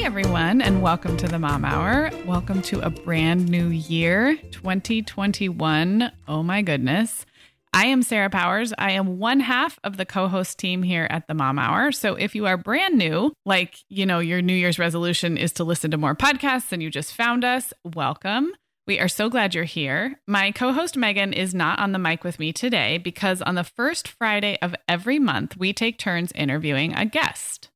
Hey everyone, and welcome to the Mom Hour. Welcome to a brand new year, 2021. Oh my goodness. I am Sarah Powers. I am one half of the co host team here at the Mom Hour. So if you are brand new, like, you know, your New Year's resolution is to listen to more podcasts and you just found us, welcome. We are so glad you're here. My co host Megan is not on the mic with me today because on the first Friday of every month, we take turns interviewing a guest.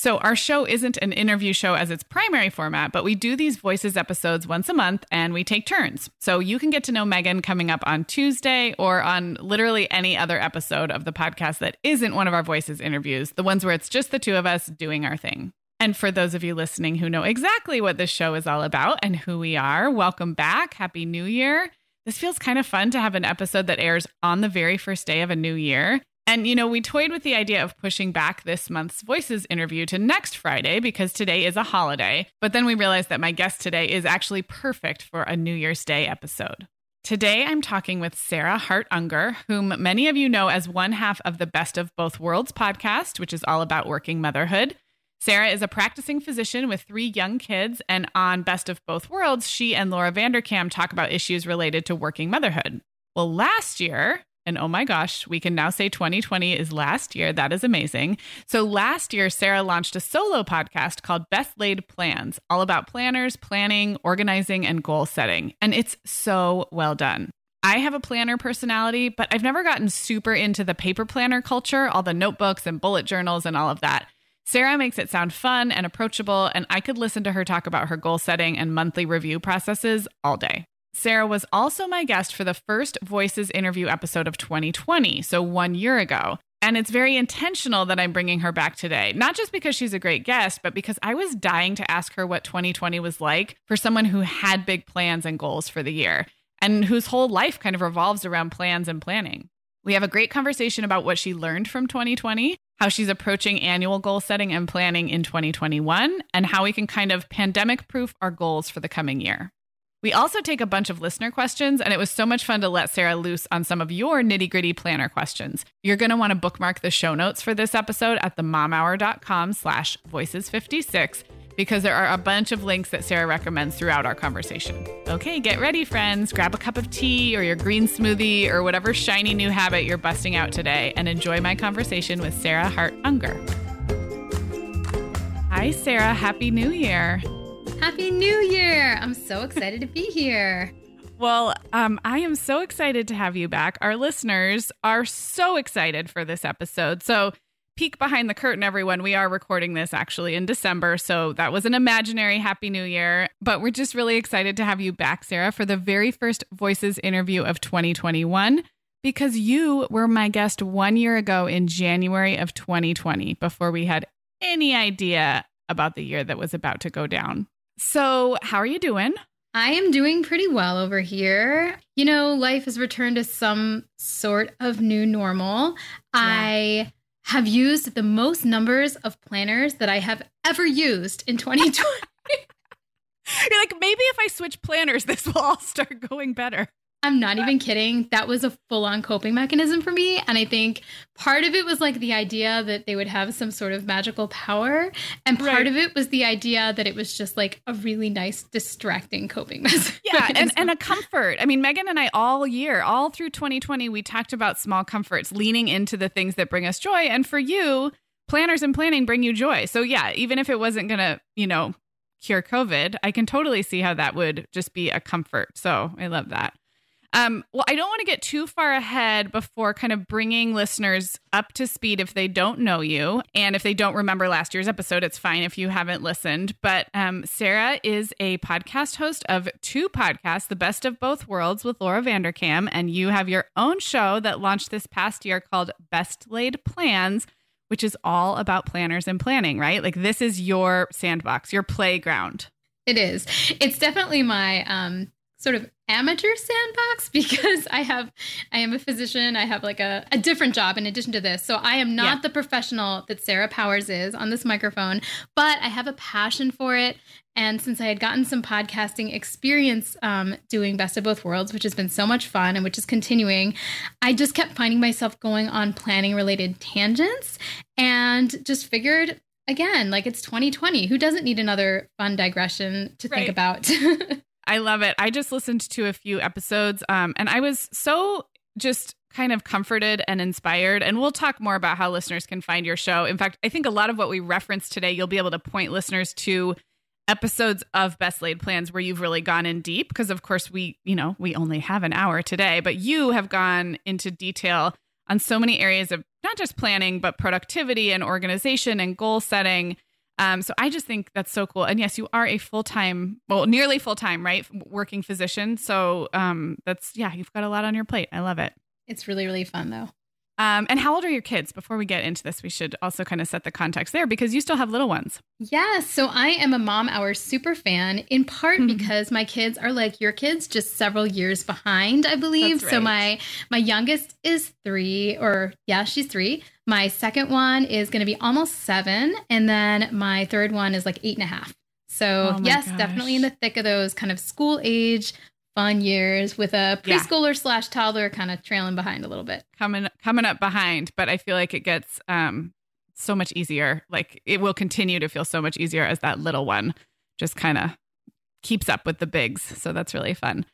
So, our show isn't an interview show as its primary format, but we do these voices episodes once a month and we take turns. So, you can get to know Megan coming up on Tuesday or on literally any other episode of the podcast that isn't one of our voices interviews, the ones where it's just the two of us doing our thing. And for those of you listening who know exactly what this show is all about and who we are, welcome back. Happy New Year. This feels kind of fun to have an episode that airs on the very first day of a new year. And, you know, we toyed with the idea of pushing back this month's Voices interview to next Friday because today is a holiday. But then we realized that my guest today is actually perfect for a New Year's Day episode. Today, I'm talking with Sarah Hart Unger, whom many of you know as one half of the Best of Both Worlds podcast, which is all about working motherhood. Sarah is a practicing physician with three young kids, and on Best of Both Worlds, she and Laura Vanderkam talk about issues related to working motherhood. Well, last year, and oh my gosh, we can now say 2020 is last year. That is amazing. So last year, Sarah launched a solo podcast called Best Laid Plans, all about planners, planning, organizing, and goal setting. And it's so well done. I have a planner personality, but I've never gotten super into the paper planner culture, all the notebooks and bullet journals and all of that. Sarah makes it sound fun and approachable, and I could listen to her talk about her goal setting and monthly review processes all day. Sarah was also my guest for the first Voices interview episode of 2020, so one year ago. And it's very intentional that I'm bringing her back today, not just because she's a great guest, but because I was dying to ask her what 2020 was like for someone who had big plans and goals for the year and whose whole life kind of revolves around plans and planning. We have a great conversation about what she learned from 2020, how she's approaching annual goal setting and planning in 2021, and how we can kind of pandemic proof our goals for the coming year. We also take a bunch of listener questions, and it was so much fun to let Sarah loose on some of your nitty gritty planner questions. You're going to want to bookmark the show notes for this episode at themomhour.com slash voices56 because there are a bunch of links that Sarah recommends throughout our conversation. Okay, get ready, friends. Grab a cup of tea or your green smoothie or whatever shiny new habit you're busting out today and enjoy my conversation with Sarah Hart Unger. Hi, Sarah. Happy New Year. Happy New Year! I'm so excited to be here. Well, um, I am so excited to have you back. Our listeners are so excited for this episode. So, peek behind the curtain, everyone. We are recording this actually in December. So, that was an imaginary Happy New Year. But we're just really excited to have you back, Sarah, for the very first Voices interview of 2021 because you were my guest one year ago in January of 2020 before we had any idea about the year that was about to go down. So, how are you doing? I am doing pretty well over here. You know, life has returned to some sort of new normal. Yeah. I have used the most numbers of planners that I have ever used in 2020. You're like, maybe if I switch planners, this will all start going better. I'm not even kidding. That was a full on coping mechanism for me. And I think part of it was like the idea that they would have some sort of magical power. And part right. of it was the idea that it was just like a really nice, distracting coping mechanism. Yeah. And, and a comfort. I mean, Megan and I all year, all through 2020, we talked about small comforts, leaning into the things that bring us joy. And for you, planners and planning bring you joy. So yeah, even if it wasn't going to, you know, cure COVID, I can totally see how that would just be a comfort. So I love that. Um, well, I don't want to get too far ahead before kind of bringing listeners up to speed if they don't know you. And if they don't remember last year's episode, it's fine if you haven't listened. But um, Sarah is a podcast host of two podcasts, The Best of Both Worlds with Laura Vanderkam. And you have your own show that launched this past year called Best Laid Plans which is all about planners and planning, right? Like this is your sandbox, your playground. It is. It's definitely my um sort of amateur sandbox because I have I am a physician. I have like a, a different job in addition to this. So I am not yeah. the professional that Sarah Powers is on this microphone, but I have a passion for it. And since I had gotten some podcasting experience um, doing Best of Both Worlds, which has been so much fun and which is continuing, I just kept finding myself going on planning related tangents and just figured again, like it's 2020. Who doesn't need another fun digression to right. think about? I love it. I just listened to a few episodes um, and I was so just kind of comforted and inspired. And we'll talk more about how listeners can find your show. In fact, I think a lot of what we referenced today, you'll be able to point listeners to episodes of Best Laid Plans where you've really gone in deep. Because, of course, we, you know, we only have an hour today, but you have gone into detail on so many areas of not just planning, but productivity and organization and goal setting um, so I just think that's so cool. And yes, you are a full time, well, nearly full time, right? Working physician. So um, that's, yeah, you've got a lot on your plate. I love it. It's really, really fun though. Um, and how old are your kids? Before we get into this, we should also kind of set the context there because you still have little ones. Yeah. So I am a Mom Hour super fan, in part mm-hmm. because my kids are like your kids, just several years behind, I believe. Right. So my my youngest is three, or yeah, she's three. My second one is going to be almost seven, and then my third one is like eight and a half. So oh yes, gosh. definitely in the thick of those kind of school age fun years with a preschooler yeah. slash toddler kind of trailing behind a little bit. Coming coming up behind, but I feel like it gets um so much easier. Like it will continue to feel so much easier as that little one just kind of keeps up with the bigs. So that's really fun.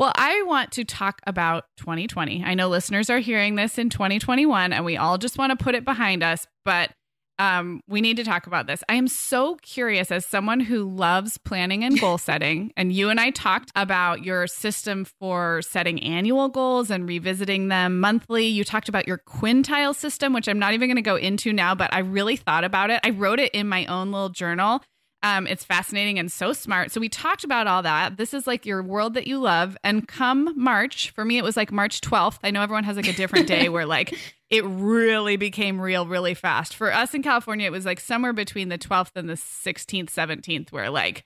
Well, I want to talk about 2020. I know listeners are hearing this in 2021 and we all just want to put it behind us, but um, we need to talk about this. I am so curious as someone who loves planning and goal setting. And you and I talked about your system for setting annual goals and revisiting them monthly. You talked about your quintile system, which I'm not even going to go into now, but I really thought about it. I wrote it in my own little journal. Um, it's fascinating and so smart. So we talked about all that. This is like your world that you love. And come March, for me, it was like March 12th. I know everyone has like a different day where like it really became real really fast. For us in California, it was like somewhere between the 12th and the 16th, 17th, where like,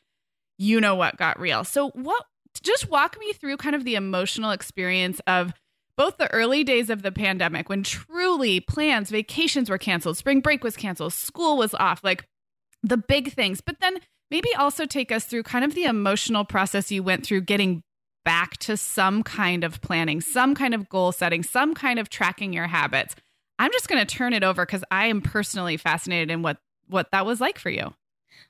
you know what got real. So, what, just walk me through kind of the emotional experience of both the early days of the pandemic when truly plans, vacations were canceled, spring break was canceled, school was off, like the big things, but then maybe also take us through kind of the emotional process you went through getting back to some kind of planning, some kind of goal setting, some kind of tracking your habits. I'm just going to turn it over because I am personally fascinated in what what that was like for you.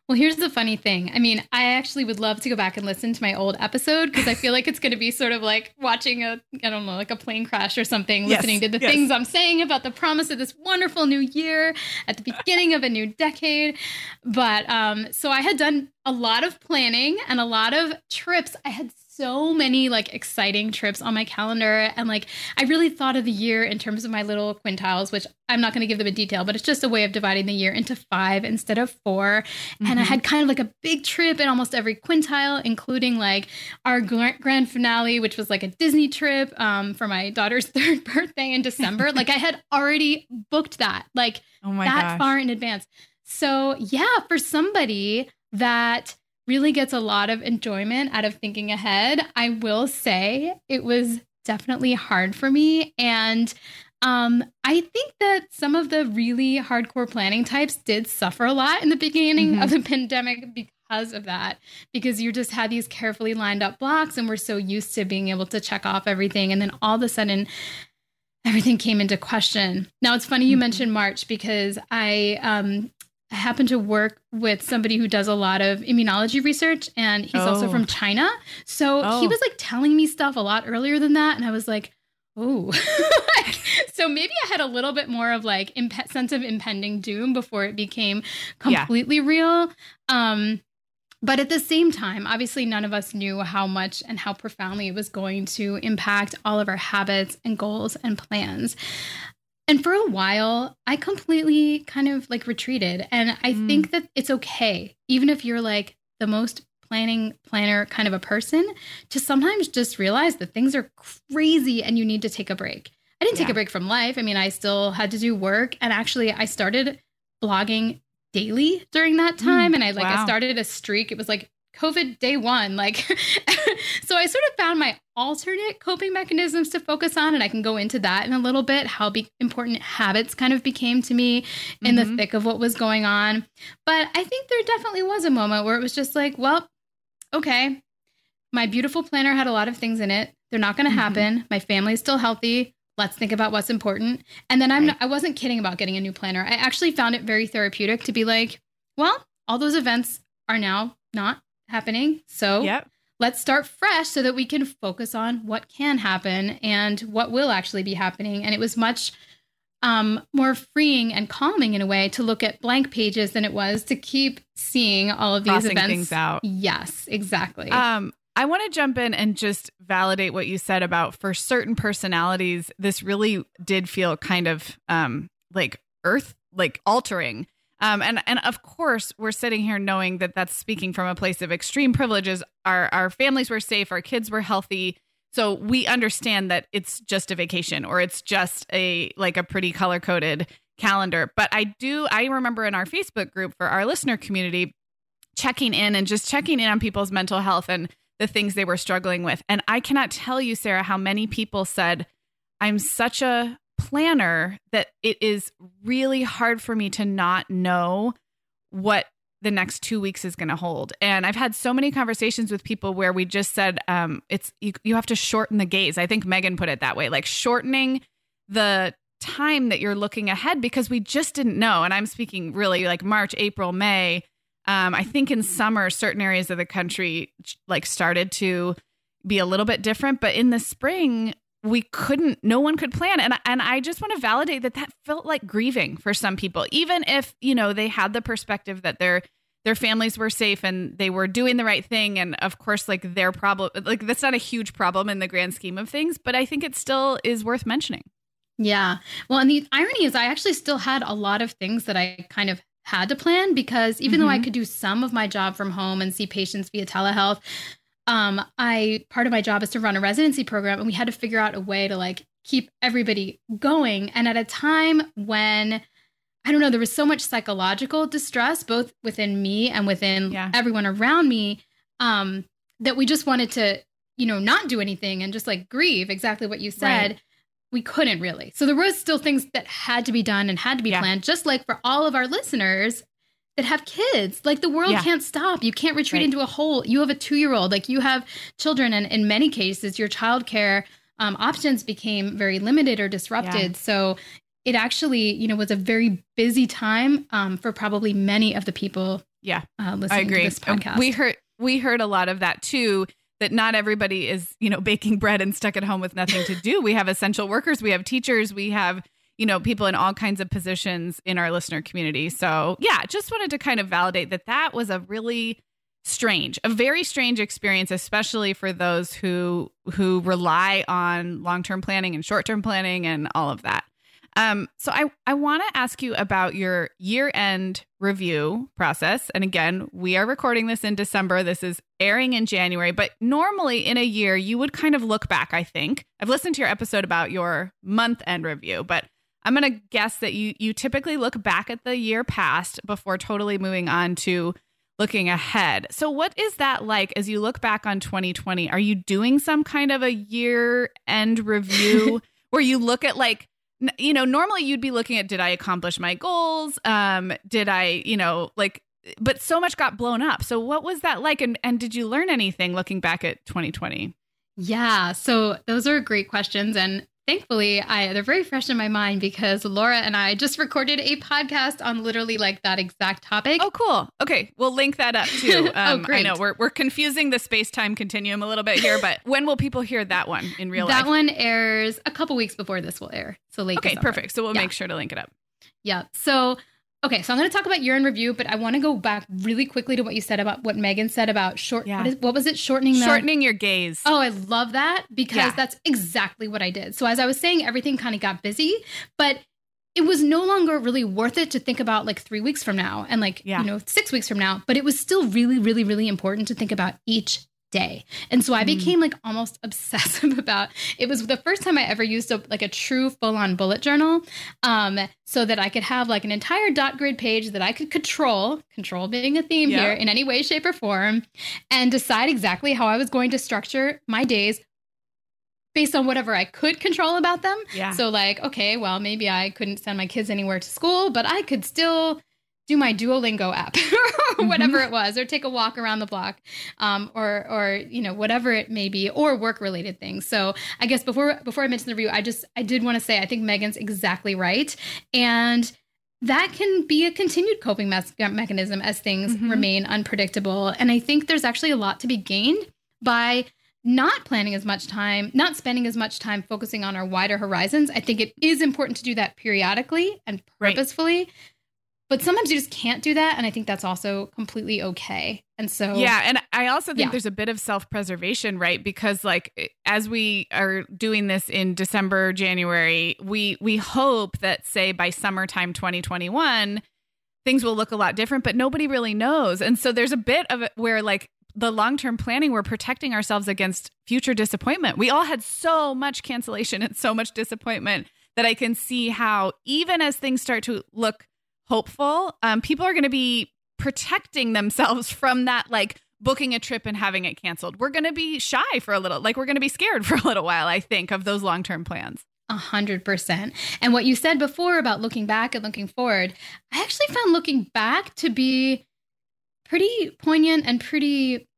Well, here's the funny thing. I mean, I actually would love to go back and listen to my old episode because I feel like it's going to be sort of like watching a, I don't know, like a plane crash or something, yes, listening to the yes. things I'm saying about the promise of this wonderful new year at the beginning of a new decade. But um, so I had done a lot of planning and a lot of trips. I had so many like exciting trips on my calendar and like I really thought of the year in terms of my little quintiles which I'm not going to give them a detail but it's just a way of dividing the year into 5 instead of 4 mm-hmm. and I had kind of like a big trip in almost every quintile including like our grand finale which was like a Disney trip um, for my daughter's third birthday in December like I had already booked that like oh that gosh. far in advance So, yeah, for somebody that really gets a lot of enjoyment out of thinking ahead, I will say it was definitely hard for me. And um, I think that some of the really hardcore planning types did suffer a lot in the beginning mm-hmm. of the pandemic because of that, because you just had these carefully lined up blocks and we're so used to being able to check off everything. And then all of a sudden, everything came into question. Now, it's funny you mm-hmm. mentioned March because I um, I happen to work with somebody who does a lot of immunology research and he's oh. also from China. So oh. he was like telling me stuff a lot earlier than that. And I was like, oh. so maybe I had a little bit more of like imp- sense of impending doom before it became completely yeah. real. Um, but at the same time, obviously, none of us knew how much and how profoundly it was going to impact all of our habits and goals and plans. And for a while, I completely kind of like retreated. And I mm. think that it's okay, even if you're like the most planning planner kind of a person, to sometimes just realize that things are crazy and you need to take a break. I didn't yeah. take a break from life. I mean, I still had to do work. And actually, I started blogging daily during that mm, time. Mm, and I like, wow. I started a streak. It was like COVID day one. Like, so I sort of found my alternate coping mechanisms to focus on. And I can go into that in a little bit, how be- important habits kind of became to me in mm-hmm. the thick of what was going on. But I think there definitely was a moment where it was just like, well, okay, my beautiful planner had a lot of things in it. They're not going to mm-hmm. happen. My family's still healthy. Let's think about what's important. And then I'm right. I wasn't kidding about getting a new planner. I actually found it very therapeutic to be like, well, all those events are now not happening. So yep. let's start fresh so that we can focus on what can happen and what will actually be happening. And it was much um, more freeing and calming in a way to look at blank pages than it was to keep seeing all of these Crossing events. things out. Yes, exactly. Um, I want to jump in and just validate what you said about for certain personalities, this really did feel kind of um, like earth, like altering um, and and of course, we're sitting here knowing that that's speaking from a place of extreme privileges. Our our families were safe, our kids were healthy, so we understand that it's just a vacation or it's just a like a pretty color coded calendar. But I do I remember in our Facebook group for our listener community checking in and just checking in on people's mental health and the things they were struggling with. And I cannot tell you, Sarah, how many people said, I'm such a planner that it is really hard for me to not know what the next two weeks is going to hold. And I've had so many conversations with people where we just said, um, it's you, you have to shorten the gaze. I think Megan put it that way, like shortening the time that you're looking ahead because we just didn't know. And I'm speaking really like March, April, May. Um, I think in summer, certain areas of the country like started to be a little bit different, but in the spring, we couldn't no one could plan and and I just want to validate that that felt like grieving for some people even if you know they had the perspective that their their families were safe and they were doing the right thing and of course like their problem like that's not a huge problem in the grand scheme of things but I think it still is worth mentioning. Yeah. Well, and the irony is I actually still had a lot of things that I kind of had to plan because even mm-hmm. though I mm-hmm. could do some of my job from home and see patients via telehealth, um, I part of my job is to run a residency program, and we had to figure out a way to like keep everybody going. And at a time when I don't know, there was so much psychological distress, both within me and within yeah. everyone around me, um, that we just wanted to, you know, not do anything and just like grieve exactly what you said. Right. We couldn't really. So there was still things that had to be done and had to be yeah. planned, just like for all of our listeners that have kids. Like the world yeah. can't stop. You can't retreat right. into a hole. You have a two year old, like you have children, and in many cases, your childcare um, options became very limited or disrupted. Yeah. So it actually, you know, was a very busy time um, for probably many of the people. Yeah, uh, listening I agree. to this podcast. We heard we heard a lot of that too. That not everybody is, you know, baking bread and stuck at home with nothing to do. We have essential workers. We have teachers. We have you know, people in all kinds of positions in our listener community. So, yeah, just wanted to kind of validate that that was a really strange, a very strange experience, especially for those who who rely on long-term planning and short-term planning and all of that. Um, so I, I want to ask you about your year-end review process. And again, we are recording this in December. This is airing in January, but normally in a year, you would kind of look back, I think. I've listened to your episode about your month end review, but I'm going to guess that you you typically look back at the year past before totally moving on to looking ahead. So what is that like as you look back on 2020? Are you doing some kind of a year end review where you look at like you know, normally you'd be looking at did I accomplish my goals? Um did I, you know, like but so much got blown up. So what was that like and and did you learn anything looking back at 2020? Yeah, so those are great questions and thankfully I they're very fresh in my mind because Laura and I just recorded a podcast on literally like that exact topic. Oh cool. Okay, we'll link that up too. Um, oh, great. I know we're we're confusing the space-time continuum a little bit here, but when will people hear that one in real that life? That one airs a couple weeks before this will air. So late Okay, perfect. So we'll yeah. make sure to link it up. Yeah. So Okay, so I'm going to talk about year in review, but I want to go back really quickly to what you said about what Megan said about short. Yeah. What, is, what was it? Shortening the, shortening your gaze. Oh, I love that because yeah. that's exactly what I did. So as I was saying, everything kind of got busy, but it was no longer really worth it to think about like three weeks from now and like yeah. you know six weeks from now. But it was still really, really, really important to think about each day. And so I hmm. became like almost obsessive about it was the first time I ever used a, like a true full-on bullet journal um so that I could have like an entire dot grid page that I could control, control being a theme here in any way shape or form and decide exactly how I was going to structure my days based on whatever I could control about them. Yeah. So like, okay, well, maybe I couldn't send my kids anywhere to school, but I could still do my Duolingo app or whatever mm-hmm. it was, or take a walk around the block, um, or or you know whatever it may be, or work related things. So I guess before before I mention the review, I just I did want to say I think Megan's exactly right, and that can be a continued coping me- mechanism as things mm-hmm. remain unpredictable. And I think there's actually a lot to be gained by not planning as much time, not spending as much time focusing on our wider horizons. I think it is important to do that periodically and purposefully. Right but sometimes you just can't do that and i think that's also completely okay. And so yeah and i also think yeah. there's a bit of self-preservation right? Because like as we are doing this in december january we we hope that say by summertime 2021 things will look a lot different but nobody really knows. And so there's a bit of it where like the long-term planning we're protecting ourselves against future disappointment. We all had so much cancellation and so much disappointment that i can see how even as things start to look hopeful, um, people are going to be protecting themselves from that, like booking a trip and having it canceled. We're going to be shy for a little, like we're going to be scared for a little while, I think, of those long term plans. A hundred percent. And what you said before about looking back and looking forward, I actually found looking back to be pretty poignant and pretty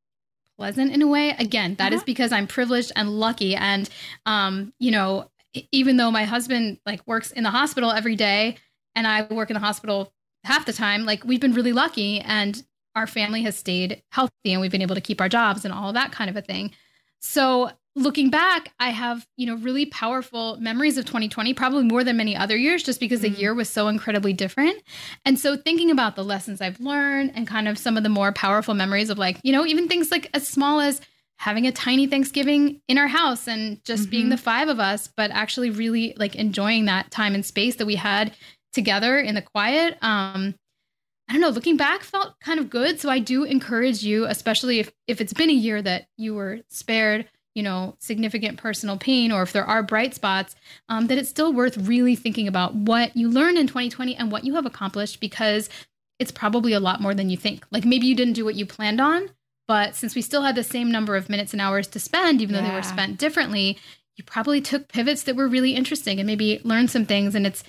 pleasant in a way. Again, that uh-huh. is because I'm privileged and lucky. And, um, you know, even though my husband like works in the hospital every day, and I work in the hospital half the time, like we've been really lucky and our family has stayed healthy and we've been able to keep our jobs and all that kind of a thing. So looking back, I have, you know, really powerful memories of 2020, probably more than many other years, just because mm-hmm. the year was so incredibly different. And so thinking about the lessons I've learned and kind of some of the more powerful memories of like, you know, even things like as small as having a tiny Thanksgiving in our house and just mm-hmm. being the five of us, but actually really like enjoying that time and space that we had together in the quiet. Um, I don't know, looking back felt kind of good. So I do encourage you, especially if, if it's been a year that you were spared, you know, significant personal pain, or if there are bright spots, um, that it's still worth really thinking about what you learned in 2020 and what you have accomplished because it's probably a lot more than you think. Like maybe you didn't do what you planned on, but since we still had the same number of minutes and hours to spend, even yeah. though they were spent differently, you probably took pivots that were really interesting and maybe learned some things. And it's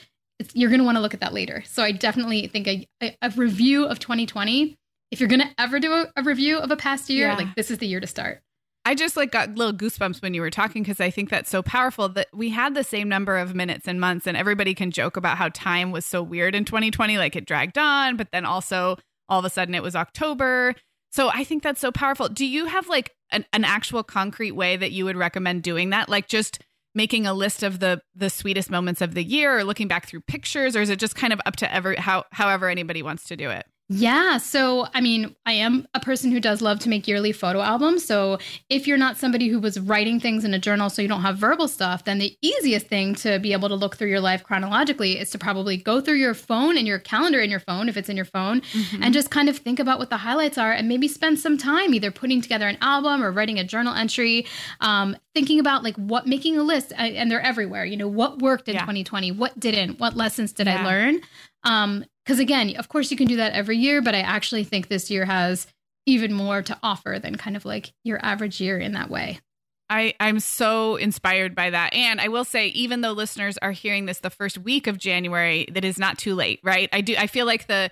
you're going to want to look at that later. So I definitely think a, a, a review of 2020, if you're going to ever do a, a, review of a past year, yeah. like this is the year to start. I just like got little goosebumps when you were talking because I think that's so powerful that we had the same number of minutes and months, and everybody can joke about how time was so weird in 2020, like it dragged on, but then also all of a sudden it was October. So I think that's so powerful. Do you have like an, an actual concrete way that you would recommend doing that? Like just making a list of the the sweetest moments of the year or looking back through pictures or is it just kind of up to every how however anybody wants to do it Yeah. So, I mean, I am a person who does love to make yearly photo albums. So, if you're not somebody who was writing things in a journal so you don't have verbal stuff, then the easiest thing to be able to look through your life chronologically is to probably go through your phone and your calendar in your phone, if it's in your phone, mm-hmm. and just kind of think about what the highlights are and maybe spend some time either putting together an album or writing a journal entry, um, thinking about like what making a list, and they're everywhere. You know, what worked in yeah. 2020, what didn't, what lessons did yeah. I learn? Um, because again, of course, you can do that every year, but I actually think this year has even more to offer than kind of like your average year in that way. I, I'm so inspired by that. And I will say, even though listeners are hearing this the first week of January, that is not too late, right? I do I feel like the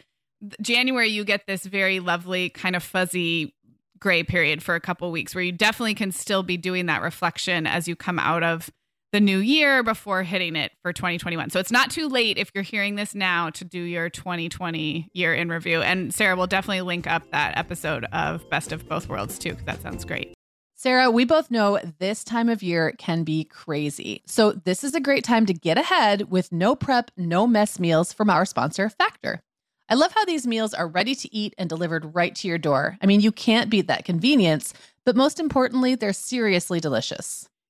January you get this very lovely kind of fuzzy gray period for a couple weeks where you definitely can still be doing that reflection as you come out of the new year before hitting it for 2021. So it's not too late if you're hearing this now to do your 2020 year in review. And Sarah will definitely link up that episode of Best of Both Worlds too, because that sounds great. Sarah, we both know this time of year can be crazy. So this is a great time to get ahead with no prep, no mess meals from our sponsor, Factor. I love how these meals are ready to eat and delivered right to your door. I mean, you can't beat that convenience, but most importantly, they're seriously delicious.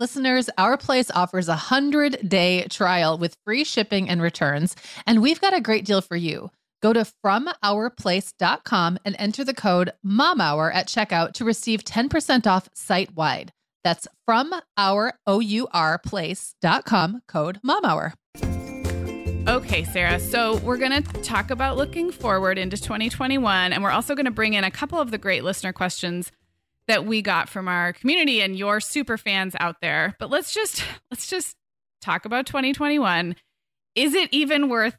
Listeners, Our Place offers a 100 day trial with free shipping and returns, and we've got a great deal for you. Go to FromOurPlace.com and enter the code MOMHOUR at checkout to receive 10% off site wide. That's from our place.com code MOMHOUR. Okay, Sarah. So we're going to talk about looking forward into 2021, and we're also going to bring in a couple of the great listener questions that we got from our community and your super fans out there. But let's just let's just talk about 2021. Is it even worth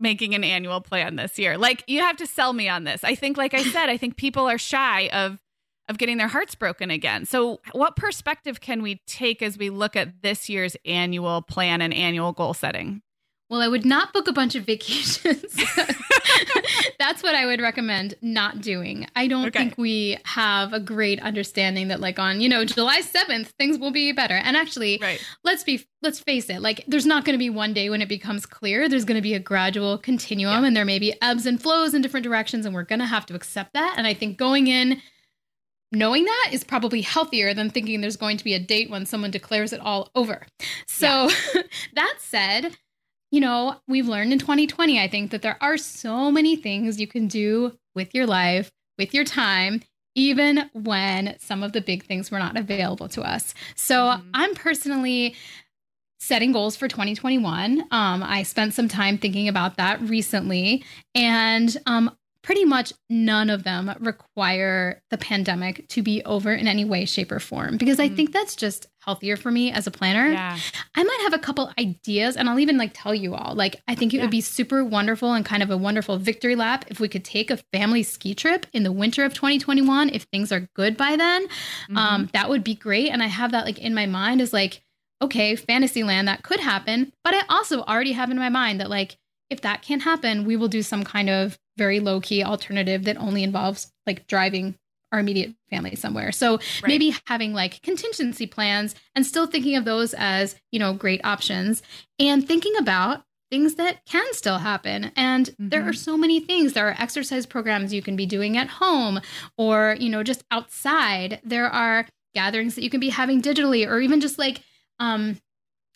making an annual plan this year? Like you have to sell me on this. I think like I said, I think people are shy of of getting their hearts broken again. So what perspective can we take as we look at this year's annual plan and annual goal setting? Well, I would not book a bunch of vacations. That's what I would recommend not doing. I don't okay. think we have a great understanding that like on, you know, July 7th things will be better. And actually, right. let's be let's face it, like there's not going to be one day when it becomes clear. There's going to be a gradual continuum yeah. and there may be ebbs and flows in different directions and we're going to have to accept that. And I think going in knowing that is probably healthier than thinking there's going to be a date when someone declares it all over. So yeah. that said, you know, we've learned in 2020, I think that there are so many things you can do with your life, with your time, even when some of the big things were not available to us. So mm-hmm. I'm personally setting goals for 2021. Um, I spent some time thinking about that recently, and um, pretty much none of them require the pandemic to be over in any way, shape, or form because I mm. think that's just healthier for me as a planner. Yeah. I might have a couple ideas and I'll even like tell you all. Like, I think it yeah. would be super wonderful and kind of a wonderful victory lap if we could take a family ski trip in the winter of 2021 if things are good by then. Mm-hmm. Um, that would be great. And I have that like in my mind as like, okay, Fantasyland, that could happen. But I also already have in my mind that like, if that can't happen, we will do some kind of very low key alternative that only involves like driving our immediate family somewhere. So right. maybe having like contingency plans and still thinking of those as, you know, great options and thinking about things that can still happen. And mm-hmm. there are mm-hmm. so many things. There are exercise programs you can be doing at home or, you know, just outside. There are gatherings that you can be having digitally or even just like um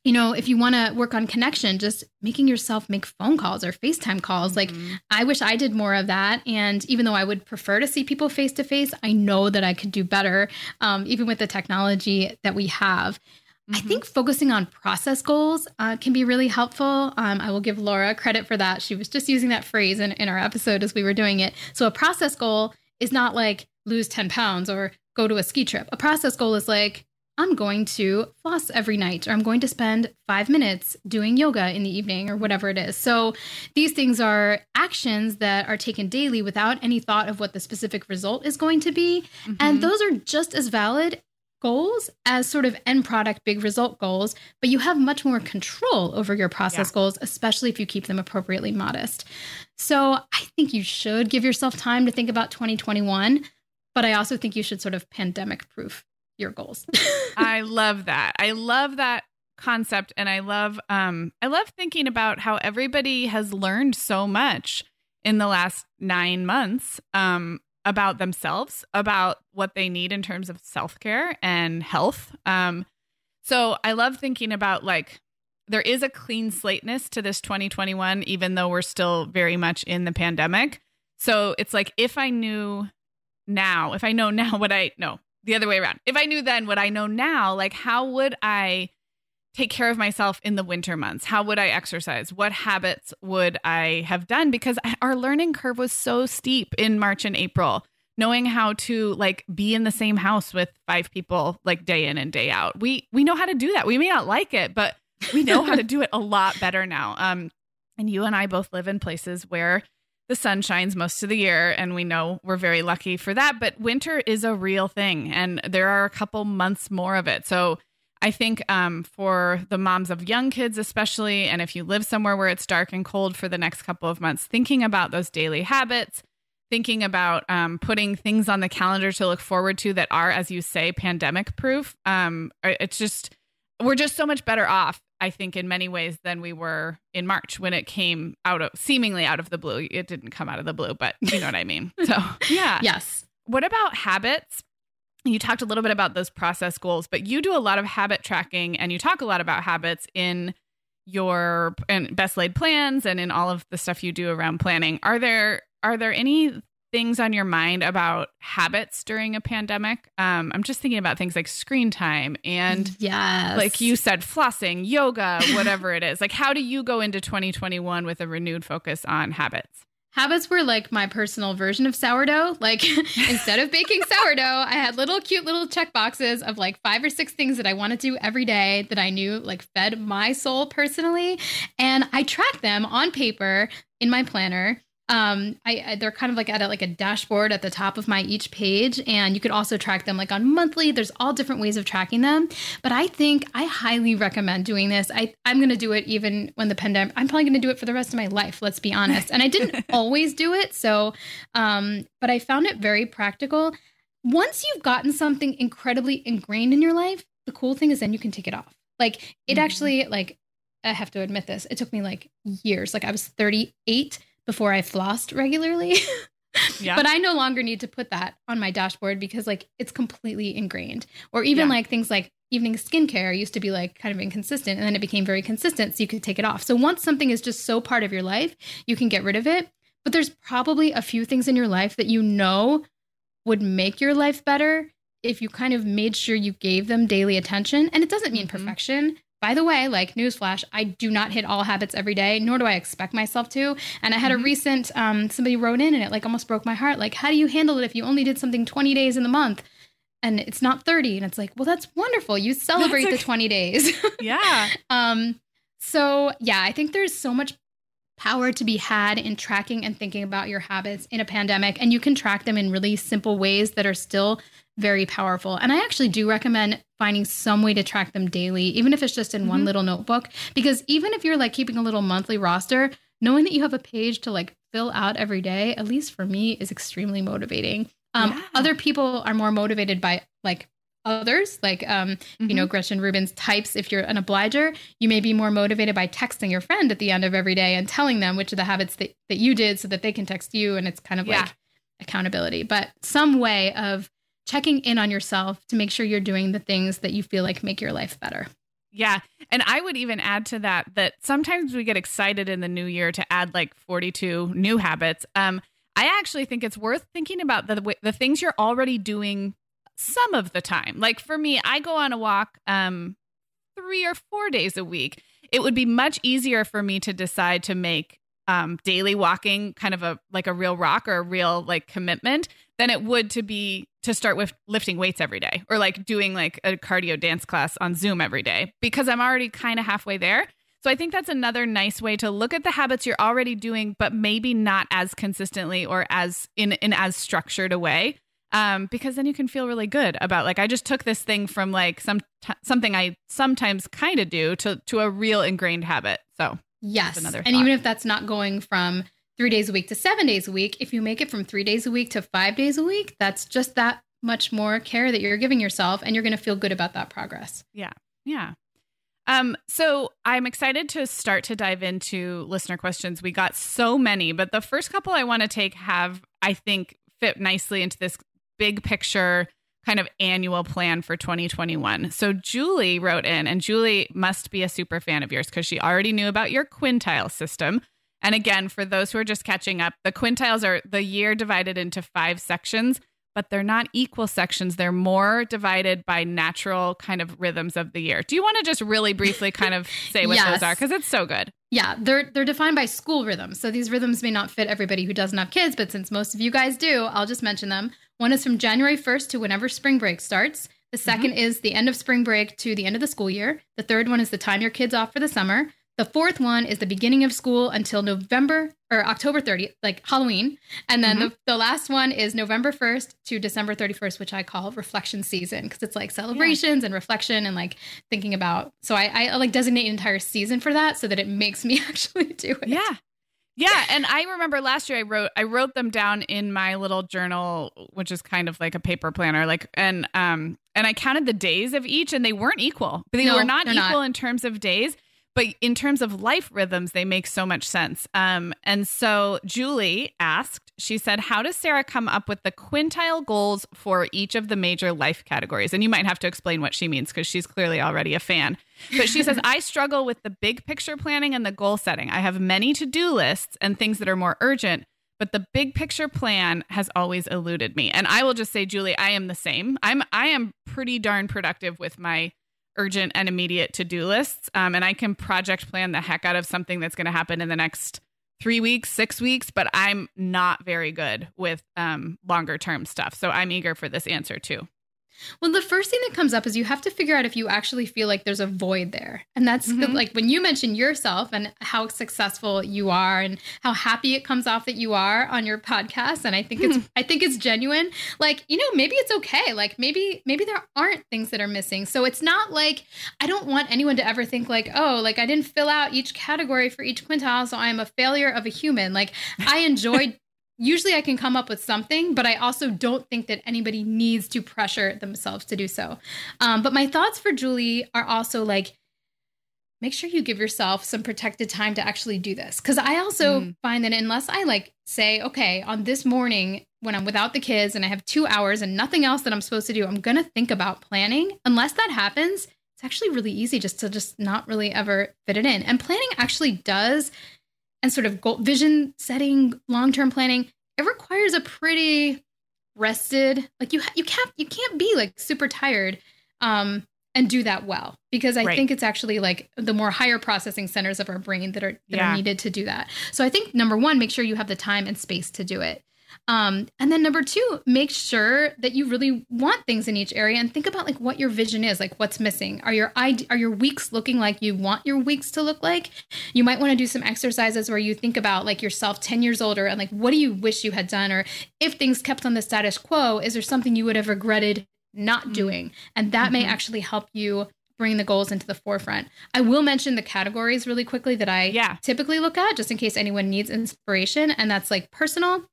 you know, if you want to work on connection, just making yourself make phone calls or FaceTime calls. Mm-hmm. Like, I wish I did more of that. And even though I would prefer to see people face to face, I know that I could do better, um, even with the technology that we have. Mm-hmm. I think focusing on process goals uh, can be really helpful. Um, I will give Laura credit for that. She was just using that phrase in, in our episode as we were doing it. So, a process goal is not like lose 10 pounds or go to a ski trip. A process goal is like, I'm going to floss every night, or I'm going to spend five minutes doing yoga in the evening, or whatever it is. So these things are actions that are taken daily without any thought of what the specific result is going to be. Mm-hmm. And those are just as valid goals as sort of end product big result goals, but you have much more control over your process yeah. goals, especially if you keep them appropriately modest. So I think you should give yourself time to think about 2021, but I also think you should sort of pandemic proof your goals. I love that. I love that concept and I love um I love thinking about how everybody has learned so much in the last 9 months um about themselves, about what they need in terms of self-care and health. Um so I love thinking about like there is a clean slateness to this 2021 even though we're still very much in the pandemic. So it's like if I knew now, if I know now what I know, the other way around. If I knew then what I know now, like how would I take care of myself in the winter months? How would I exercise? What habits would I have done? Because our learning curve was so steep in March and April. Knowing how to like be in the same house with five people like day in and day out. We we know how to do that. We may not like it, but we know how to do it a lot better now. Um and you and I both live in places where the sun shines most of the year and we know we're very lucky for that but winter is a real thing and there are a couple months more of it. So i think um, for the moms of young kids especially and if you live somewhere where it's dark and cold for the next couple of months thinking about those daily habits thinking about um, putting things on the calendar to look forward to that are as you say pandemic proof um, it's just we're just so much better off I think in many ways than we were in March when it came out of seemingly out of the blue. It didn't come out of the blue, but you know what I mean. So, yeah. Yes. What about habits? You talked a little bit about those process goals, but you do a lot of habit tracking and you talk a lot about habits in your and best laid plans and in all of the stuff you do around planning. Are there are there any things on your mind about habits during a pandemic? Um, I'm just thinking about things like screen time and, yes. like you said, flossing, yoga, whatever it is. Like, how do you go into 2021 with a renewed focus on habits? Habits were like my personal version of sourdough. Like instead of baking sourdough, I had little cute little check boxes of like five or six things that I want to do every day that I knew like fed my soul personally. And I tracked them on paper in my planner um I, I, they're kind of like at a, like a dashboard at the top of my each page and you could also track them like on monthly. There's all different ways of tracking them. But i think i highly recommend doing this. I i'm going to do it even when the pandemic i'm probably going to do it for the rest of my life let's be honest. And i didn't always do it so um but i found it very practical. Once you've gotten something incredibly ingrained in your life the cool thing is then you can take it off. Like it mm-hmm. actually like i have to admit this it took me like years. Like i was 38 before I flossed regularly. yeah. But I no longer need to put that on my dashboard because like it's completely ingrained. Or even yeah. like things like evening skincare used to be like kind of inconsistent and then it became very consistent so you could take it off. So once something is just so part of your life, you can get rid of it. But there's probably a few things in your life that you know would make your life better if you kind of made sure you gave them daily attention. And it doesn't mean mm-hmm. perfection, by the way, like newsflash, I do not hit all habits every day, nor do I expect myself to. And I had mm-hmm. a recent um, somebody wrote in and it like almost broke my heart. Like, how do you handle it if you only did something 20 days in the month? And it's not 30. And it's like, well, that's wonderful. You celebrate the 20 days. yeah. um, so yeah, I think there's so much power to be had in tracking and thinking about your habits in a pandemic. And you can track them in really simple ways that are still very powerful. And I actually do recommend finding some way to track them daily, even if it's just in mm-hmm. one little notebook. Because even if you're like keeping a little monthly roster, knowing that you have a page to like fill out every day, at least for me, is extremely motivating. Um, yeah. Other people are more motivated by like others, like um, mm-hmm. you know, mm-hmm. Gretchen Rubin's types. If you're an obliger, you may be more motivated by texting your friend at the end of every day and telling them which of the habits that, that you did so that they can text you. And it's kind of yeah. like accountability, but some way of checking in on yourself to make sure you're doing the things that you feel like make your life better. Yeah. And I would even add to that that sometimes we get excited in the new year to add like 42 new habits. Um, I actually think it's worth thinking about the the things you're already doing some of the time. Like for me, I go on a walk um 3 or 4 days a week. It would be much easier for me to decide to make um, daily walking kind of a like a real rock or a real like commitment than it would to be to start with lifting weights every day or like doing like a cardio dance class on Zoom every day because I'm already kind of halfway there. So I think that's another nice way to look at the habits you're already doing, but maybe not as consistently or as in in as structured a way. Um, because then you can feel really good about like I just took this thing from like some t- something I sometimes kind of do to to a real ingrained habit. So yes, and even if that's not going from three days a week to seven days a week, if you make it from three days a week to five days a week, that's just that much more care that you're giving yourself and you're going to feel good about that progress. Yeah. Yeah. Um, so I'm excited to start to dive into listener questions. We got so many, but the first couple I want to take have, I think, fit nicely into this big picture kind of annual plan for 2021. So Julie wrote in, and Julie must be a super fan of yours because she already knew about your quintile system. And again, for those who are just catching up, the quintiles are the year divided into five sections but they're not equal sections. They're more divided by natural kind of rhythms of the year. Do you want to just really briefly kind of say what yes. those are? Because it's so good. Yeah, they're they're defined by school rhythms. So these rhythms may not fit everybody who doesn't have kids, but since most of you guys do, I'll just mention them. One is from January 1st to whenever spring break starts. The 2nd mm-hmm. is the end of spring break to the end of the school year. The third one is the time your kids off for the summer. The fourth one is the beginning of school until November or October 30th, like Halloween. And then mm-hmm. the, the last one is November 1st to December 31st, which I call reflection season because it's like celebrations yeah. and reflection and like thinking about. So I, I like designate an entire season for that so that it makes me actually do it. Yeah. Yeah, and I remember last year I wrote I wrote them down in my little journal, which is kind of like a paper planner, like and um and I counted the days of each, and they weren't equal. They no, were not equal not. in terms of days but in terms of life rhythms, they make so much sense. Um, and so Julie asked, she said, How does Sarah come up with the quintile goals for each of the major life categories? And you might have to explain what she means because she's clearly already a fan. But she says, I struggle with the big picture planning and the goal setting. I have many to do lists and things that are more urgent. But the big picture plan has always eluded me. And I will just say, Julie, I am the same. I'm I am pretty darn productive with my urgent and immediate to do lists. Um, and I can project plan the heck out of something that's going to happen in the next three weeks, six weeks, but I'm not very good with um, longer term stuff. So I'm eager for this answer too. Well, the first thing that comes up is you have to figure out if you actually feel like there's a void there. And that's mm-hmm. like when you mention yourself and how successful you are and how happy it comes off that you are on your podcast and I think it's I think it's genuine. Like, you know, maybe it's okay. Like maybe maybe there aren't things that are missing. So it's not like I don't want anyone to ever think like, "Oh, like I didn't fill out each category for each quintile, so I am a failure of a human." Like I enjoyed usually I can come up with something, but I also don't think that anybody needs to pressure themselves to do so. Um, but my thoughts for Julie are also like, make sure you give yourself some protected time to actually do this. Cause I also mm. find that unless I like say, okay, on this morning when I'm without the kids and I have two hours and nothing else that I'm supposed to do, I'm going to think about planning. Unless that happens, it's actually really easy just to just not really ever fit it in. And planning actually does and sort of goal, vision setting, long term planning, it requires a pretty rested. Like you, you can't you can't be like super tired. Um, and do that well because I right. think it's actually like the more higher processing centers of our brain that are that yeah. are needed to do that. So I think number one, make sure you have the time and space to do it. Um, and then number two, make sure that you really want things in each area and think about like what your vision is, like what's missing. Are your are your weeks looking like you want your weeks to look like? You might want to do some exercises where you think about like yourself 10 years older and like what do you wish you had done? Or if things kept on the status quo, is there something you would have regretted not mm-hmm. doing? And that mm-hmm. may actually help you bring the goals into the forefront. I will mention the categories really quickly that I yeah. typically look at just in case anyone needs inspiration. And that's like personal,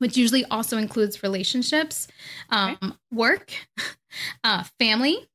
which usually also includes relationships, um, okay. work, uh, family,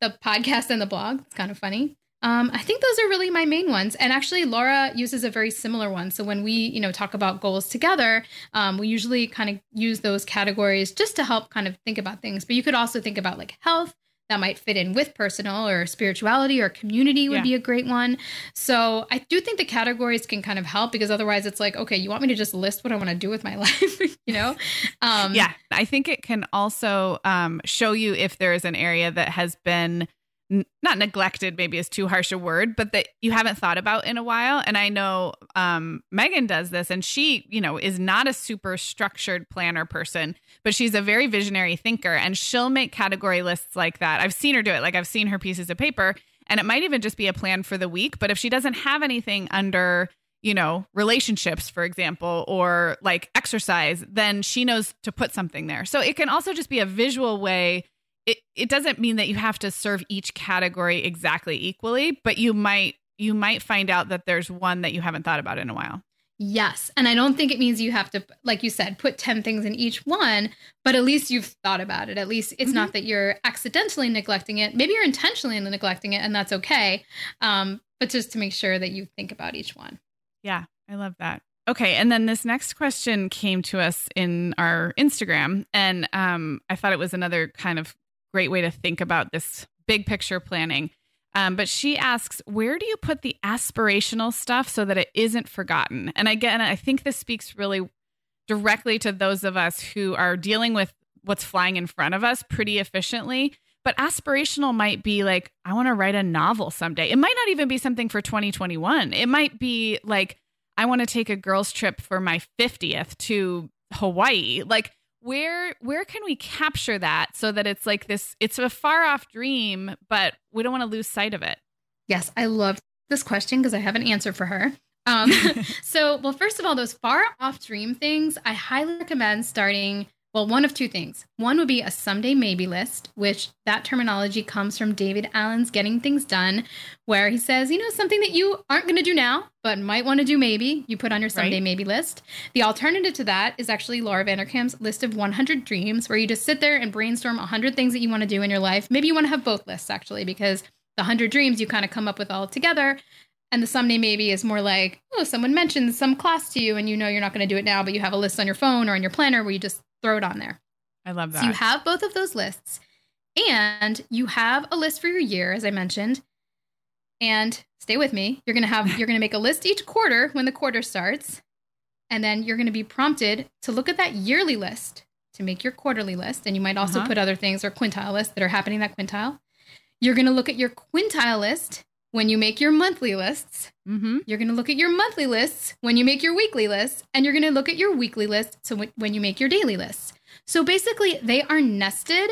the podcast and the blog. It's kind of funny. Um, I think those are really my main ones. And actually, Laura uses a very similar one. So when we, you know, talk about goals together, um, we usually kind of use those categories just to help kind of think about things. But you could also think about like health, that might fit in with personal or spirituality or community would yeah. be a great one. So I do think the categories can kind of help because otherwise it's like, okay, you want me to just list what I want to do with my life, you know? Um, yeah, I think it can also um, show you if there is an area that has been not neglected maybe is too harsh a word but that you haven't thought about in a while. And i know um, megan does this and she you know is not a super structured planner person but she's a very visionary thinker and she'll make category lists like that. I've seen her do it. Like i've seen her pieces of paper and it might even just be a plan for the week. But if she doesn't have anything under you know relationships for example or like exercise then she knows to put something there. So it can also just be a visual way it, it doesn't mean that you have to serve each category exactly equally, but you might you might find out that there's one that you haven't thought about in a while. Yes. And I don't think it means you have to, like you said, put 10 things in each one, but at least you've thought about it. At least it's mm-hmm. not that you're accidentally neglecting it. Maybe you're intentionally neglecting it, and that's okay. Um, but just to make sure that you think about each one. Yeah, I love that. Okay. And then this next question came to us in our Instagram, and um, I thought it was another kind of great way to think about this big picture planning. Um, but she asks, where do you put the aspirational stuff so that it isn't forgotten? And again, I think this speaks really directly to those of us who are dealing with what's flying in front of us pretty efficiently. But aspirational might be like, I want to write a novel someday. It might not even be something for 2021. It might be like, I want to take a girls' trip for my 50th to Hawaii. Like, where where can we capture that so that it's like this it's a far off dream but we don't want to lose sight of it? Yes i love this question because i have an answer for her. Um, so well first of all those far off dream things i highly recommend starting well, one of two things. One would be a someday maybe list, which that terminology comes from David Allen's Getting Things Done, where he says, you know, something that you aren't going to do now, but might want to do maybe, you put on your someday right. maybe list. The alternative to that is actually Laura Vanderkam's list of 100 dreams, where you just sit there and brainstorm 100 things that you want to do in your life. Maybe you want to have both lists, actually, because the 100 dreams you kind of come up with all together. And the someday maybe is more like, oh, someone mentions some class to you and you know you're not going to do it now, but you have a list on your phone or in your planner where you just throw it on there. I love that. So you have both of those lists and you have a list for your year, as I mentioned. And stay with me. You're going to have, you're going to make a list each quarter when the quarter starts. And then you're going to be prompted to look at that yearly list to make your quarterly list. And you might also uh-huh. put other things or quintile lists that are happening that quintile. You're going to look at your quintile list when you make your monthly lists. Mm-hmm. You're going to look at your monthly lists when you make your weekly lists, and you're going to look at your weekly lists so w- when you make your daily lists. So basically, they are nested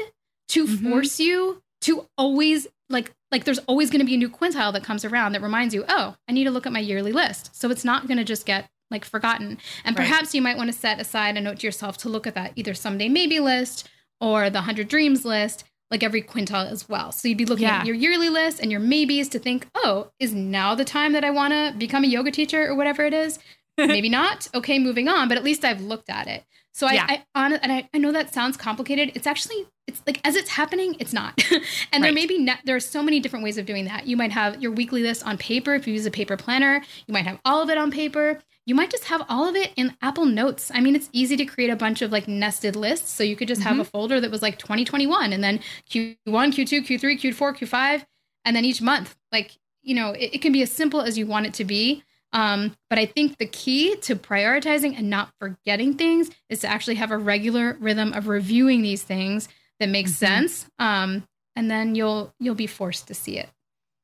to mm-hmm. force you to always like like there's always going to be a new quintile that comes around that reminds you, oh, I need to look at my yearly list. So it's not going to just get like forgotten. And right. perhaps you might want to set aside a note to yourself to look at that either someday maybe list or the 100 dreams list like every quintile as well. So you'd be looking yeah. at your yearly list and your maybes to think, oh, is now the time that I want to become a yoga teacher or whatever it is? Maybe not. Okay, moving on. But at least I've looked at it. So yeah. I, I and I, I know that sounds complicated. It's actually it's like as it's happening, it's not. and right. there may be ne- there are so many different ways of doing that. You might have your weekly list on paper if you use a paper planner. You might have all of it on paper you might just have all of it in Apple Notes. I mean, it's easy to create a bunch of like nested lists. So you could just mm-hmm. have a folder that was like 2021 and then Q1, Q2, Q3, Q4, Q5, and then each month. Like, you know, it, it can be as simple as you want it to be. Um, but I think the key to prioritizing and not forgetting things is to actually have a regular rhythm of reviewing these things that makes mm-hmm. sense. Um, and then you'll you'll be forced to see it.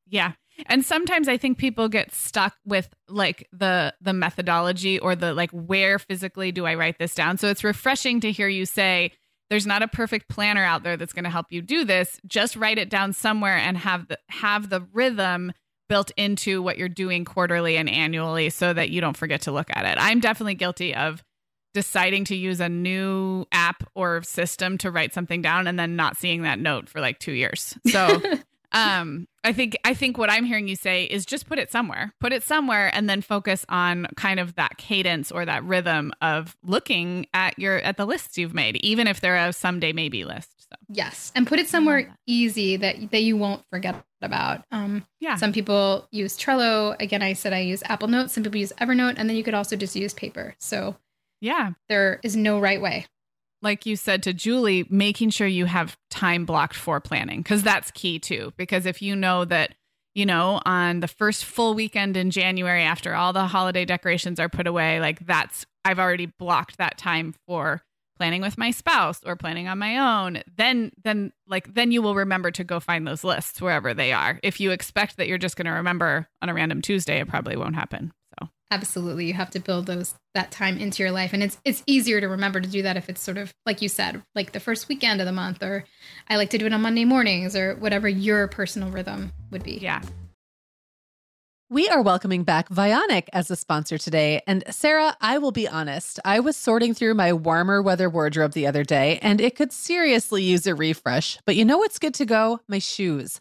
Yeah. And sometimes I think people get stuck with like the the methodology or the like where physically do I write this down? So it's refreshing to hear you say there's not a perfect planner out there that's going to help you do this. Just write it down somewhere and have the have the rhythm built into what you're doing quarterly and annually so that you don't forget to look at it. I'm definitely guilty of deciding to use a new app or system to write something down and then not seeing that note for like 2 years. So um I think I think what I'm hearing you say is just put it somewhere. Put it somewhere and then focus on kind of that cadence or that rhythm of looking at your at the lists you've made, even if they're a someday maybe list. So Yes. And put it somewhere easy that that you won't forget about. Um yeah. some people use Trello. Again, I said I use Apple Notes, some people use Evernote, and then you could also just use paper. So yeah. there is no right way like you said to Julie, making sure you have time blocked for planning because that's key too. Because if you know that, you know, on the first full weekend in January after all the holiday decorations are put away, like that's, I've already blocked that time for planning with my spouse or planning on my own then then like then you will remember to go find those lists wherever they are if you expect that you're just going to remember on a random tuesday it probably won't happen absolutely you have to build those that time into your life and it's it's easier to remember to do that if it's sort of like you said like the first weekend of the month or i like to do it on monday mornings or whatever your personal rhythm would be yeah we are welcoming back Vionic as a sponsor today. And Sarah, I will be honest, I was sorting through my warmer weather wardrobe the other day and it could seriously use a refresh. But you know what's good to go? My shoes.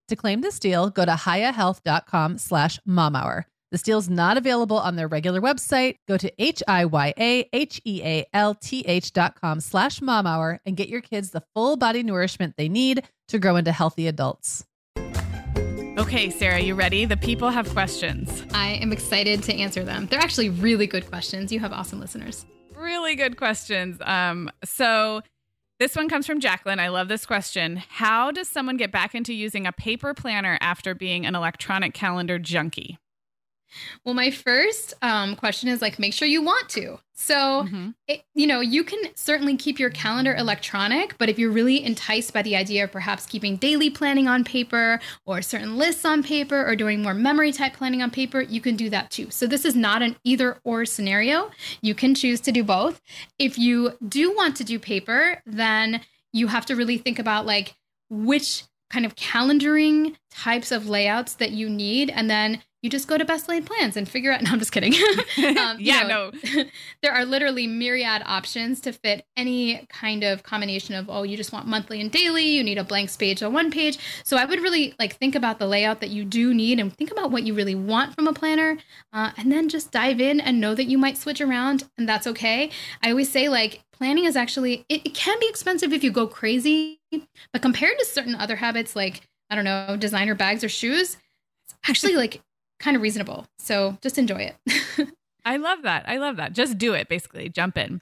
To claim this deal, go to hiyahealth.com slash momhour. This deal is not available on their regular website. Go to H-I-Y-A-H-E-A-L-T-H dot com slash momhour and get your kids the full body nourishment they need to grow into healthy adults. Okay, Sarah, you ready? The people have questions. I am excited to answer them. They're actually really good questions. You have awesome listeners. Really good questions. Um, so this one comes from Jacqueline. I love this question. How does someone get back into using a paper planner after being an electronic calendar junkie? Well, my first um, question is like, make sure you want to. So, mm-hmm. it, you know, you can certainly keep your calendar electronic, but if you're really enticed by the idea of perhaps keeping daily planning on paper or certain lists on paper or doing more memory type planning on paper, you can do that too. So, this is not an either or scenario. You can choose to do both. If you do want to do paper, then you have to really think about like which kind of calendaring types of layouts that you need and then you just go to Best Laid Plans and figure out. No, I'm just kidding. um, yeah, know, no. there are literally myriad options to fit any kind of combination of, oh, you just want monthly and daily, you need a blank space on one page. So I would really like think about the layout that you do need and think about what you really want from a planner. Uh, and then just dive in and know that you might switch around and that's okay. I always say, like, planning is actually, it, it can be expensive if you go crazy, but compared to certain other habits like, I don't know, designer bags or shoes, it's actually like kind of reasonable. So just enjoy it. I love that. I love that. Just do it, basically. Jump in.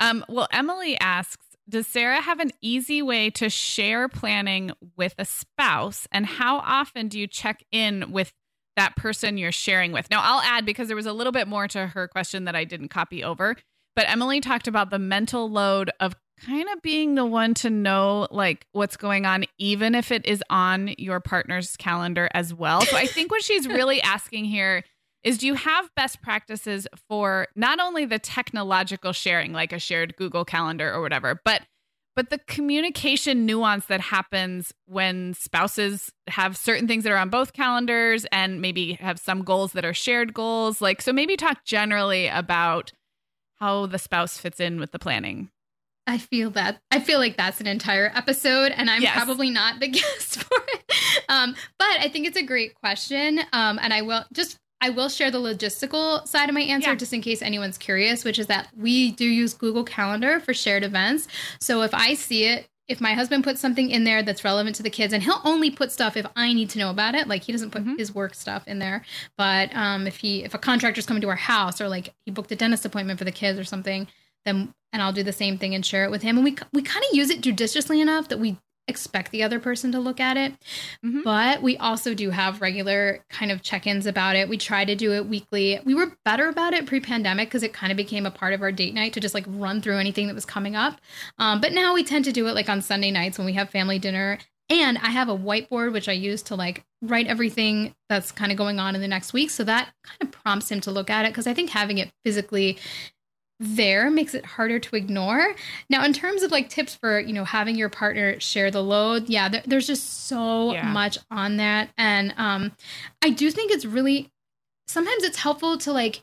Um, well, Emily asks Does Sarah have an easy way to share planning with a spouse? And how often do you check in with that person you're sharing with? Now, I'll add because there was a little bit more to her question that I didn't copy over. But Emily talked about the mental load of kind of being the one to know like what's going on even if it is on your partner's calendar as well. So I think what she's really asking here is do you have best practices for not only the technological sharing like a shared Google calendar or whatever, but but the communication nuance that happens when spouses have certain things that are on both calendars and maybe have some goals that are shared goals like so maybe talk generally about how the spouse fits in with the planning I feel that I feel like that's an entire episode, and I'm yes. probably not the guest for it. Um, but I think it's a great question, um, and I will just I will share the logistical side of my answer yeah. just in case anyone's curious, which is that we do use Google Calendar for shared events. So if I see it, if my husband puts something in there that's relevant to the kids, and he'll only put stuff if I need to know about it. Like he doesn't put mm-hmm. his work stuff in there. But um, if he if a contractor's coming to our house or like he booked a dentist appointment for the kids or something, then and I'll do the same thing and share it with him. And we we kind of use it judiciously enough that we expect the other person to look at it. Mm-hmm. But we also do have regular kind of check-ins about it. We try to do it weekly. We were better about it pre-pandemic because it kind of became a part of our date night to just like run through anything that was coming up. Um, but now we tend to do it like on Sunday nights when we have family dinner. And I have a whiteboard which I use to like write everything that's kind of going on in the next week. So that kind of prompts him to look at it because I think having it physically there makes it harder to ignore. Now, in terms of like tips for, you know, having your partner share the load, yeah, there, there's just so yeah. much on that. And um, I do think it's really, sometimes it's helpful to like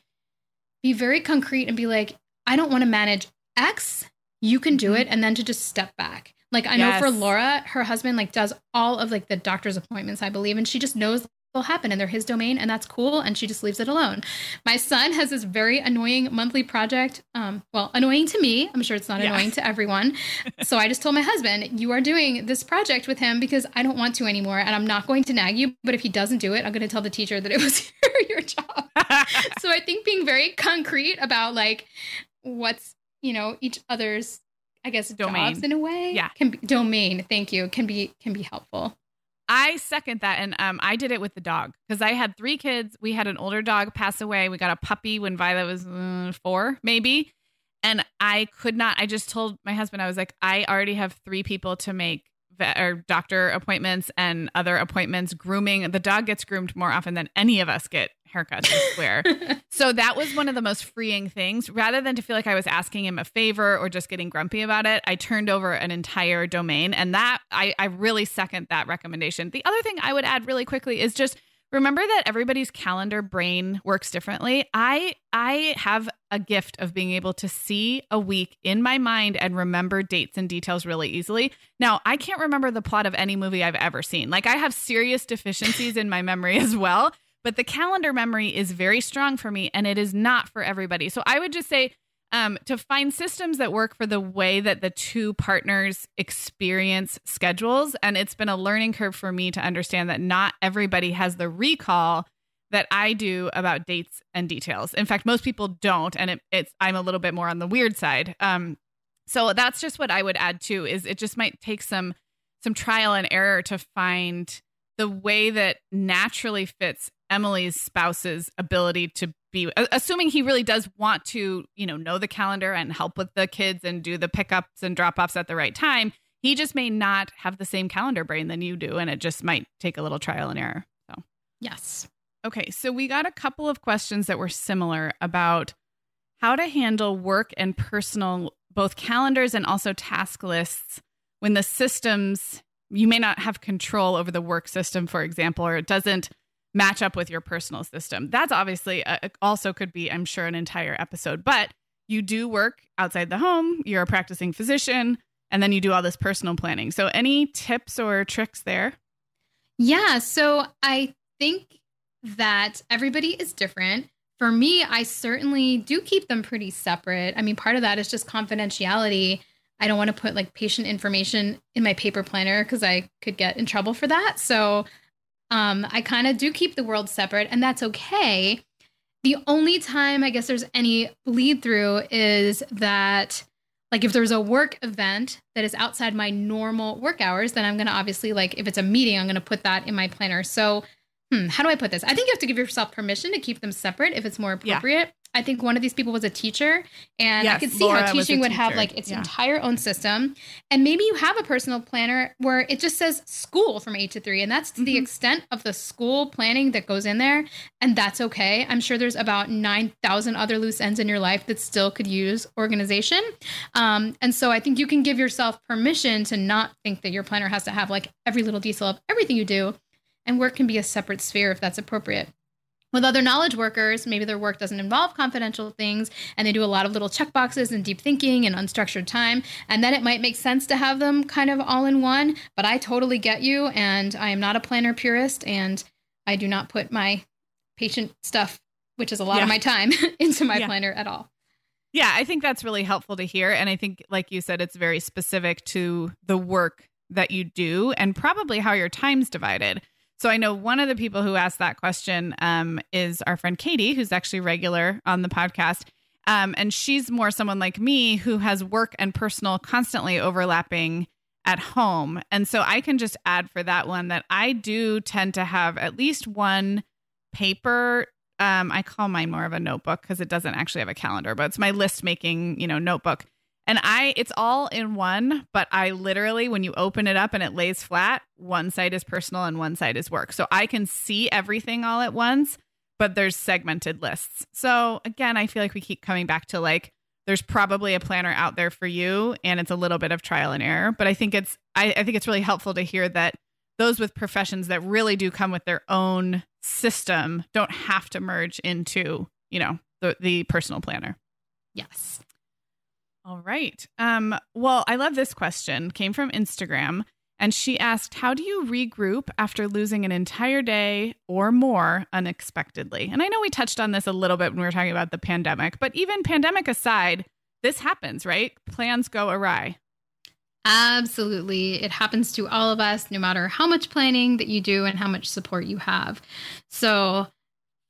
be very concrete and be like, I don't want to manage X, you can do mm-hmm. it. And then to just step back. Like I yes. know for Laura, her husband like does all of like the doctor's appointments, I believe, and she just knows happen and they're his domain and that's cool and she just leaves it alone. My son has this very annoying monthly project um, well annoying to me i'm sure it's not yeah. annoying to everyone so i just told my husband you are doing this project with him because i don't want to anymore and i'm not going to nag you but if he doesn't do it i'm going to tell the teacher that it was your job. So i think being very concrete about like what's you know each other's i guess domain. jobs in a way yeah. can be domain thank you can be can be helpful I second that. And um, I did it with the dog because I had three kids. We had an older dog pass away. We got a puppy when Violet was uh, four, maybe. And I could not, I just told my husband, I was like, I already have three people to make vet or doctor appointments and other appointments, grooming. The dog gets groomed more often than any of us get haircuts, I swear. so that was one of the most freeing things. Rather than to feel like I was asking him a favor or just getting grumpy about it, I turned over an entire domain. And that I, I really second that recommendation. The other thing I would add really quickly is just remember that everybody's calendar brain works differently. I I have a gift of being able to see a week in my mind and remember dates and details really easily. Now, I can't remember the plot of any movie I've ever seen. Like I have serious deficiencies in my memory as well. But the calendar memory is very strong for me and it is not for everybody. So I would just say um, to find systems that work for the way that the two partners experience schedules. And it's been a learning curve for me to understand that not everybody has the recall that I do about dates and details. In fact, most people don't, and it, it's I'm a little bit more on the weird side. Um, so that's just what I would add too. Is it just might take some some trial and error to find the way that naturally fits Emily's spouse's ability to be assuming he really does want to, you know, know the calendar and help with the kids and do the pickups and drop-offs at the right time. He just may not have the same calendar brain than you do and it just might take a little trial and error. So, yes. Okay, so we got a couple of questions that were similar about how to handle work and personal both calendars and also task lists when the systems you may not have control over the work system for example or it doesn't match up with your personal system. That's obviously uh, a, also could be, I'm sure, an entire episode, but you do work outside the home, you're a practicing physician, and then you do all this personal planning. So, any tips or tricks there? Yeah. So, I think that everybody is different. For me, I certainly do keep them pretty separate. I mean, part of that is just confidentiality. I don't want to put like patient information in my paper planner because I could get in trouble for that. So um, I kind of do keep the world separate, and that's okay. The only time I guess there's any bleed through is that, like, if there's a work event that is outside my normal work hours, then I'm going to obviously, like, if it's a meeting, I'm going to put that in my planner. So, hmm, how do I put this? I think you have to give yourself permission to keep them separate if it's more appropriate. I think one of these people was a teacher, and yes, I could see Laura how teaching would have like its yeah. entire own system. And maybe you have a personal planner where it just says school from eight to three, and that's mm-hmm. the extent of the school planning that goes in there, and that's okay. I'm sure there's about nine thousand other loose ends in your life that still could use organization, um, and so I think you can give yourself permission to not think that your planner has to have like every little detail of everything you do, and work can be a separate sphere if that's appropriate. With other knowledge workers, maybe their work doesn't involve confidential things and they do a lot of little checkboxes and deep thinking and unstructured time. And then it might make sense to have them kind of all in one. But I totally get you. And I am not a planner purist and I do not put my patient stuff, which is a lot yeah. of my time, into my yeah. planner at all. Yeah, I think that's really helpful to hear. And I think, like you said, it's very specific to the work that you do and probably how your time's divided. So I know one of the people who asked that question um, is our friend Katie, who's actually regular on the podcast. Um, and she's more someone like me who has work and personal constantly overlapping at home. And so I can just add for that one that I do tend to have at least one paper. Um, I call mine more of a notebook because it doesn't actually have a calendar, but it's my list making, you know, notebook and I, it's all in one, but I literally, when you open it up and it lays flat, one side is personal and one side is work. So I can see everything all at once, but there's segmented lists. So again, I feel like we keep coming back to like, there's probably a planner out there for you and it's a little bit of trial and error. But I think it's, I, I think it's really helpful to hear that those with professions that really do come with their own system don't have to merge into, you know, the, the personal planner. Yes. All right. Um, well, I love this question. Came from Instagram. And she asked, How do you regroup after losing an entire day or more unexpectedly? And I know we touched on this a little bit when we were talking about the pandemic, but even pandemic aside, this happens, right? Plans go awry. Absolutely. It happens to all of us, no matter how much planning that you do and how much support you have. So,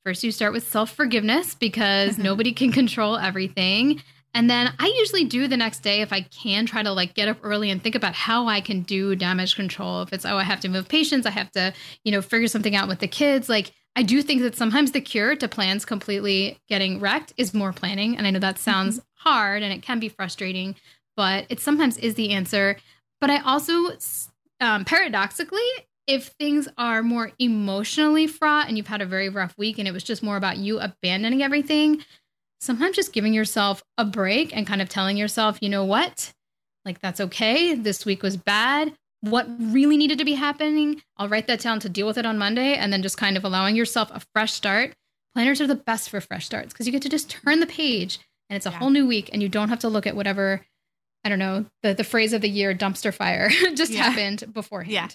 first, you start with self forgiveness because nobody can control everything. And then I usually do the next day if I can try to like get up early and think about how I can do damage control. If it's, oh, I have to move patients, I have to, you know, figure something out with the kids. Like I do think that sometimes the cure to plans completely getting wrecked is more planning. And I know that sounds mm-hmm. hard and it can be frustrating, but it sometimes is the answer. But I also, um, paradoxically, if things are more emotionally fraught and you've had a very rough week and it was just more about you abandoning everything, sometimes just giving yourself a break and kind of telling yourself, you know what? Like, that's okay. This week was bad. What really needed to be happening? I'll write that down to deal with it on Monday and then just kind of allowing yourself a fresh start. Planners are the best for fresh starts because you get to just turn the page and it's a yeah. whole new week and you don't have to look at whatever, I don't know, the, the phrase of the year, dumpster fire, just yeah. happened beforehand. Yeah.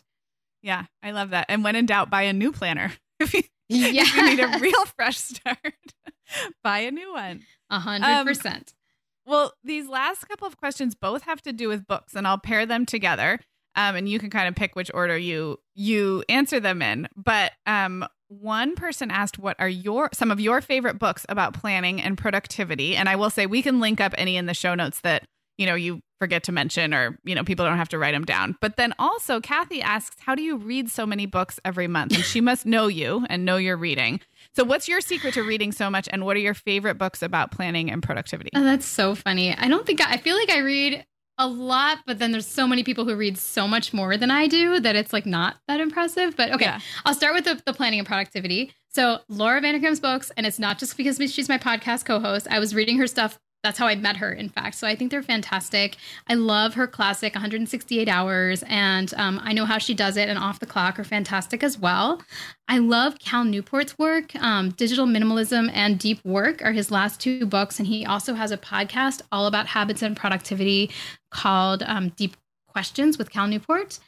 Yeah. I love that. And when in doubt, buy a new planner. if you, yeah. if you need a real fresh start. Buy a new one. A hundred um, percent. Well, these last couple of questions both have to do with books, and I'll pair them together. Um, and you can kind of pick which order you you answer them in. But um, one person asked, "What are your some of your favorite books about planning and productivity?" And I will say we can link up any in the show notes that you know you forget to mention or you know people don't have to write them down. But then also kathy asks how do you read so many books every month? And she must know you and know your reading. So what's your secret to reading so much and what are your favorite books about planning and productivity? Oh, that's so funny. I don't think I, I feel like i read a lot but then there's so many people who read so much more than i do that it's like not that impressive. But okay yeah. i'll start with the, the planning and productivity. So laura vanderkam's books and it's not just because she's my podcast co-host. I was reading her stuff that's how I met her, in fact. So I think they're fantastic. I love her classic 168 hours, and um, I know how she does it, and off the clock are fantastic as well. I love Cal Newport's work. Um, Digital Minimalism and Deep Work are his last two books, and he also has a podcast all about habits and productivity called um, Deep Questions with Cal Newport.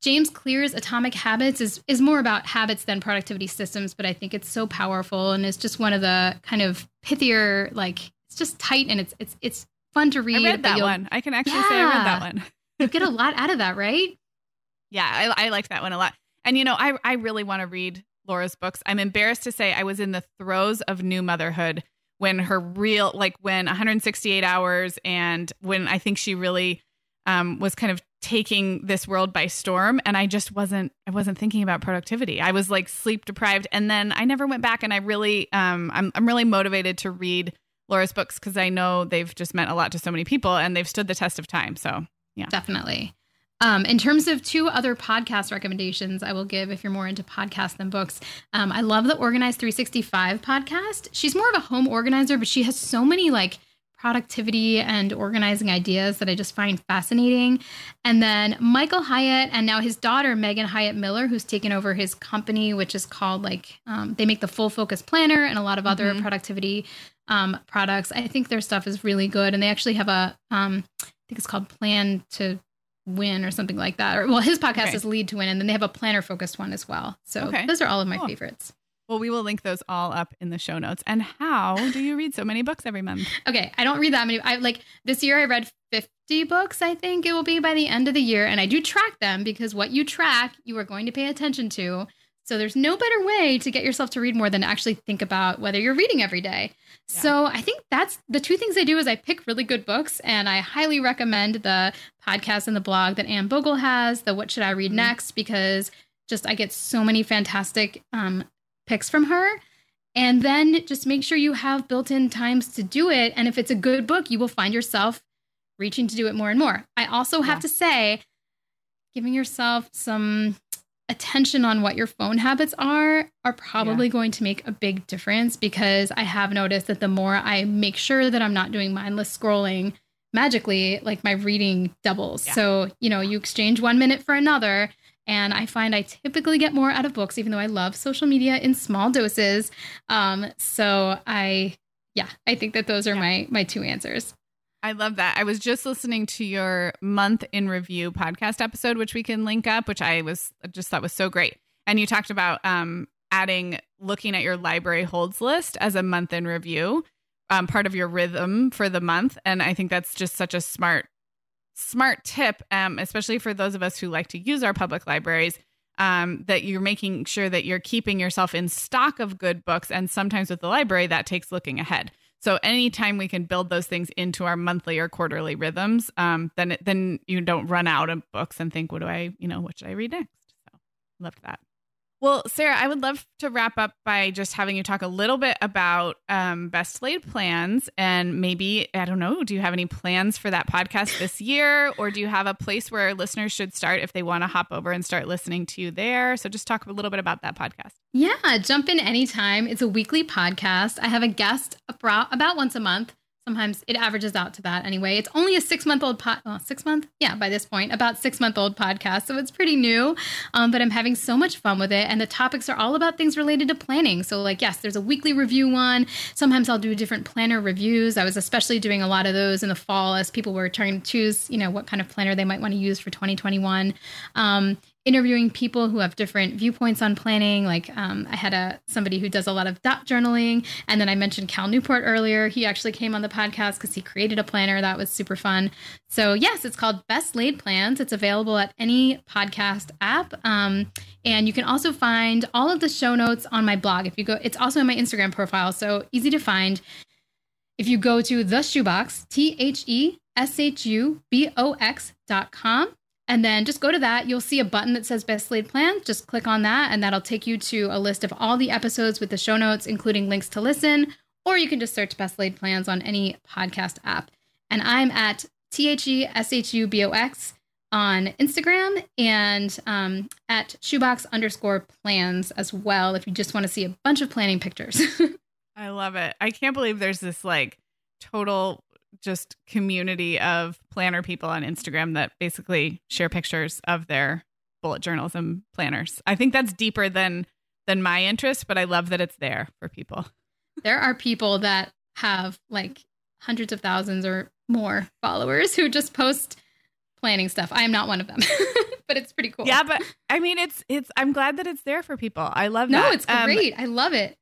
James Clear's Atomic Habits is is more about habits than productivity systems, but I think it's so powerful and it's just one of the kind of pithier, like just tight and it's it's it's fun to read. I read that one. I can actually yeah. say I read that one. you get a lot out of that, right? Yeah, I, I liked that one a lot. And you know, I I really want to read Laura's books. I'm embarrassed to say I was in the throes of new motherhood when her real like when 168 hours and when I think she really um, was kind of taking this world by storm and i just wasn't i wasn't thinking about productivity i was like sleep deprived and then i never went back and i really um i'm, I'm really motivated to read laura's books because i know they've just meant a lot to so many people and they've stood the test of time so yeah definitely um, in terms of two other podcast recommendations, I will give if you're more into podcasts than books. Um, I love the Organized 365 podcast. She's more of a home organizer, but she has so many like productivity and organizing ideas that I just find fascinating. And then Michael Hyatt and now his daughter, Megan Hyatt Miller, who's taken over his company, which is called like, um, they make the Full Focus Planner and a lot of other mm-hmm. productivity um, products. I think their stuff is really good. And they actually have a, um, I think it's called Plan to Win or something like that. Or well, his podcast okay. is Lead to Win, and then they have a planner focused one as well. So okay. those are all of my cool. favorites. Well, we will link those all up in the show notes. And how do you read so many books every month? Okay, I don't read that many. I like this year I read 50 books, I think it will be by the end of the year, and I do track them because what you track, you are going to pay attention to. So there's no better way to get yourself to read more than to actually think about whether you're reading every day. Yeah. So I think that's the two things I do is I pick really good books and I highly recommend the podcast and the blog that Anne Bogel has, the What Should I Read mm-hmm. Next, because just I get so many fantastic um, picks from her. And then just make sure you have built in times to do it. And if it's a good book, you will find yourself reaching to do it more and more. I also have yeah. to say, giving yourself some attention on what your phone habits are are probably yeah. going to make a big difference because I have noticed that the more I make sure that I'm not doing mindless scrolling, magically, like my reading doubles. Yeah. So, you know, you exchange one minute for another. And I find I typically get more out of books, even though I love social media in small doses. Um, so I, yeah, I think that those are yeah. my my two answers. I love that. I was just listening to your month in review podcast episode, which we can link up, which I was just thought was so great. And you talked about um, adding looking at your library holds list as a month in review, um, part of your rhythm for the month. And I think that's just such a smart smart tip, um, especially for those of us who like to use our public libraries, um, that you're making sure that you're keeping yourself in stock of good books. And sometimes with the library, that takes looking ahead. So anytime we can build those things into our monthly or quarterly rhythms, um, then then you don't run out of books and think, what do I, you know, what should I read next? So loved that. Well, Sarah, I would love to wrap up by just having you talk a little bit about um, best laid plans and maybe, I don't know, do you have any plans for that podcast this year? Or do you have a place where listeners should start if they want to hop over and start listening to you there? So just talk a little bit about that podcast. Yeah, jump in anytime. It's a weekly podcast. I have a guest about once a month sometimes it averages out to that anyway. It's only a six month old pod, six month, yeah, by this point, about six month old podcast, so it's pretty new. Um, but I'm having so much fun with it, and the topics are all about things related to planning. So, like, yes, there's a weekly review one. Sometimes I'll do different planner reviews. I was especially doing a lot of those in the fall as people were trying to choose, you know, what kind of planner they might want to use for 2021. Um, interviewing people who have different viewpoints on planning. Like um, I had a somebody who does a lot of dot journaling, and then I mentioned Cal Newport earlier. He actually came on the podcast because he created a planner that was super fun. So yes, it's called Best Laid Plans. It's available at any podcast app, um, and you can also find all of the show notes on my blog. If you go, it's also in my Instagram profile, so easy to find. If you go to the Shu Box, T H E S H U B O X dot com, and then just go to that. You'll see a button that says Best Laid Plans. Just click on that, and that'll take you to a list of all the episodes with the show notes, including links to listen. Or you can just search Best Laid Plans on any podcast app. And I'm at T H E S H U B O X on Instagram and um, at shubox underscore plans as well if you just want to see a bunch of planning pictures. I love it. I can't believe there's this like total just community of planner people on Instagram that basically share pictures of their bullet journals and planners. I think that's deeper than than my interest, but I love that it's there for people. There are people that have like hundreds of thousands or more followers who just post planning stuff. I am not one of them. but it's pretty cool. Yeah, but I mean it's it's I'm glad that it's there for people. I love no, that. No, it's um, great. Um, I love it.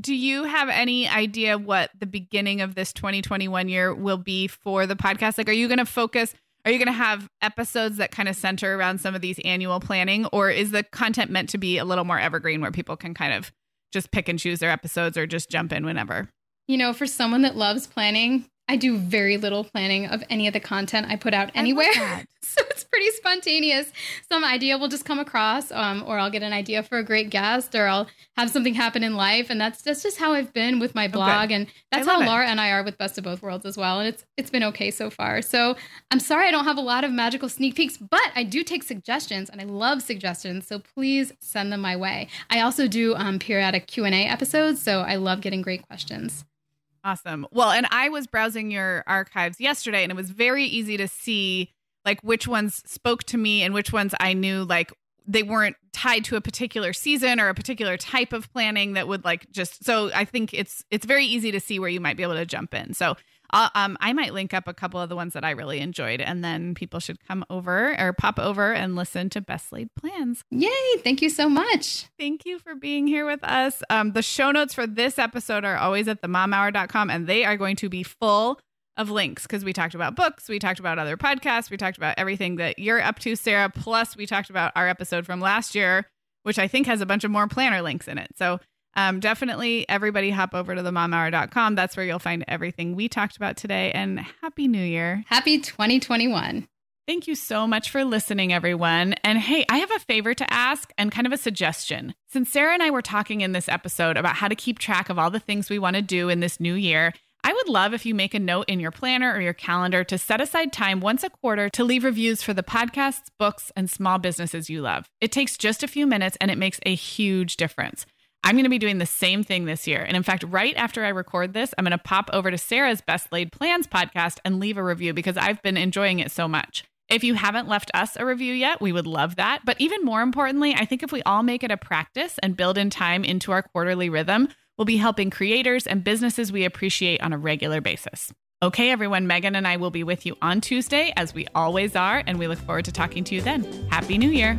Do you have any idea what the beginning of this 2021 year will be for the podcast? Like, are you going to focus? Are you going to have episodes that kind of center around some of these annual planning, or is the content meant to be a little more evergreen where people can kind of just pick and choose their episodes or just jump in whenever? You know, for someone that loves planning, I do very little planning of any of the content I put out anywhere. so it's pretty spontaneous. Some idea will just come across, um, or I'll get an idea for a great guest, or I'll have something happen in life. And that's that's just how I've been with my blog. Okay. And that's how it. Laura and I are with Best of Both Worlds as well. And it's it's been okay so far. So I'm sorry I don't have a lot of magical sneak peeks, but I do take suggestions and I love suggestions. So please send them my way. I also do um, periodic Q&A episodes. So I love getting great questions. Awesome. Well, and I was browsing your archives yesterday and it was very easy to see like which ones spoke to me and which ones I knew like they weren't tied to a particular season or a particular type of planning that would like just so I think it's it's very easy to see where you might be able to jump in. So um, I might link up a couple of the ones that I really enjoyed, and then people should come over or pop over and listen to Best Laid Plans. Yay! Thank you so much. Thank you for being here with us. Um, the show notes for this episode are always at themomhour.com, and they are going to be full of links because we talked about books, we talked about other podcasts, we talked about everything that you're up to, Sarah. Plus, we talked about our episode from last year, which I think has a bunch of more planner links in it. So um, definitely everybody hop over to themomhour.com. That's where you'll find everything we talked about today. And Happy New Year. Happy 2021. Thank you so much for listening, everyone. And hey, I have a favor to ask and kind of a suggestion. Since Sarah and I were talking in this episode about how to keep track of all the things we want to do in this new year, I would love if you make a note in your planner or your calendar to set aside time once a quarter to leave reviews for the podcasts, books, and small businesses you love. It takes just a few minutes and it makes a huge difference. I'm going to be doing the same thing this year. And in fact, right after I record this, I'm going to pop over to Sarah's Best Laid Plans podcast and leave a review because I've been enjoying it so much. If you haven't left us a review yet, we would love that. But even more importantly, I think if we all make it a practice and build in time into our quarterly rhythm, we'll be helping creators and businesses we appreciate on a regular basis. Okay, everyone, Megan and I will be with you on Tuesday, as we always are, and we look forward to talking to you then. Happy New Year!